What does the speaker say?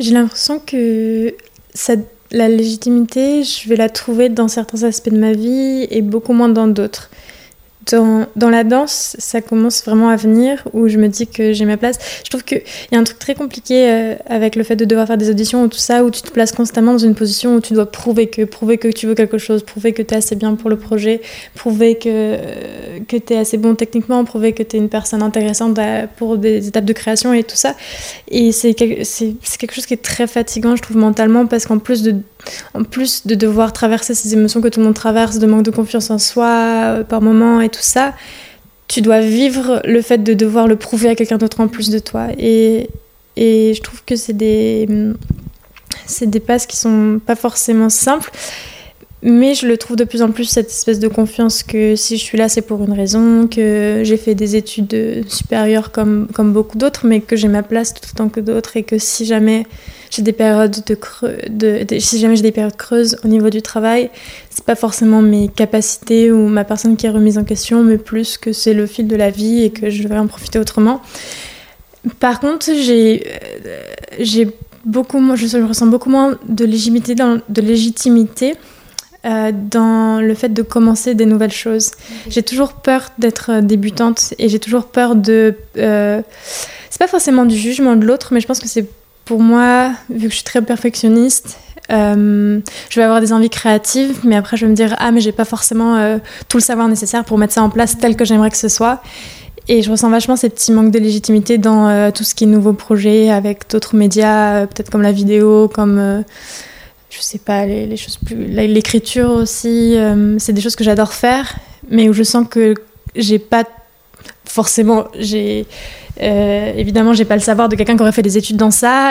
J'ai l'impression que ça, la légitimité, je vais la trouver dans certains aspects de ma vie et beaucoup moins dans d'autres dans, la danse, ça commence vraiment à venir où je me dis que j'ai ma place. Je trouve qu'il y a un truc très compliqué euh, avec le fait de devoir faire des auditions ou tout ça, où tu te places constamment dans une position où tu dois prouver que, prouver que tu veux quelque chose, prouver que tu es assez bien pour le projet, prouver que, euh, que tu es assez bon techniquement, prouver que tu es une personne intéressante pour des étapes de création et tout ça. Et c'est quelque chose qui est très fatigant, je trouve, mentalement, parce qu'en plus de, en plus de devoir traverser ces émotions que tout le monde traverse, de manque de confiance en soi euh, par moment et tout ça, tu dois vivre le fait de devoir le prouver à quelqu'un d'autre en plus de toi. Et, et je trouve que c'est des, c'est des passes qui sont pas forcément simples. Mais je le trouve de plus en plus cette espèce de confiance que si je suis là, c'est pour une raison, que j'ai fait des études supérieures comme, comme beaucoup d'autres, mais que j'ai ma place tout autant que d'autres et que si jamais j'ai des périodes de, creux, si jamais j'ai des périodes creuses au niveau du travail, c'est pas forcément mes capacités ou ma personne qui est remise en question, mais plus que c'est le fil de la vie et que je vais en profiter autrement. Par contre, j'ai euh, j'ai beaucoup je, je ressens beaucoup moins de légitimité euh, dans le fait de commencer des nouvelles choses. J'ai toujours peur d'être euh, débutante et j'ai toujours peur de. Euh, c'est pas forcément du jugement de l'autre, mais je pense que c'est pour moi, vu que je suis très perfectionniste, je vais avoir des envies créatives, mais après je vais me dire ah mais j'ai pas forcément tout le savoir nécessaire pour mettre ça en place tel que j'aimerais que ce soit. Et je ressens vachement ces petits manques de légitimité dans tout ce qui est nouveaux projets avec d'autres médias, peut-être comme la vidéo, comme je sais pas, les, choses plus. L'écriture aussi, euh, c'est des choses que j'adore faire, mais où je sens que j'ai pas forcément. j'ai euh, Évidemment, j'ai pas le savoir de quelqu'un qui aurait fait des études dans ça,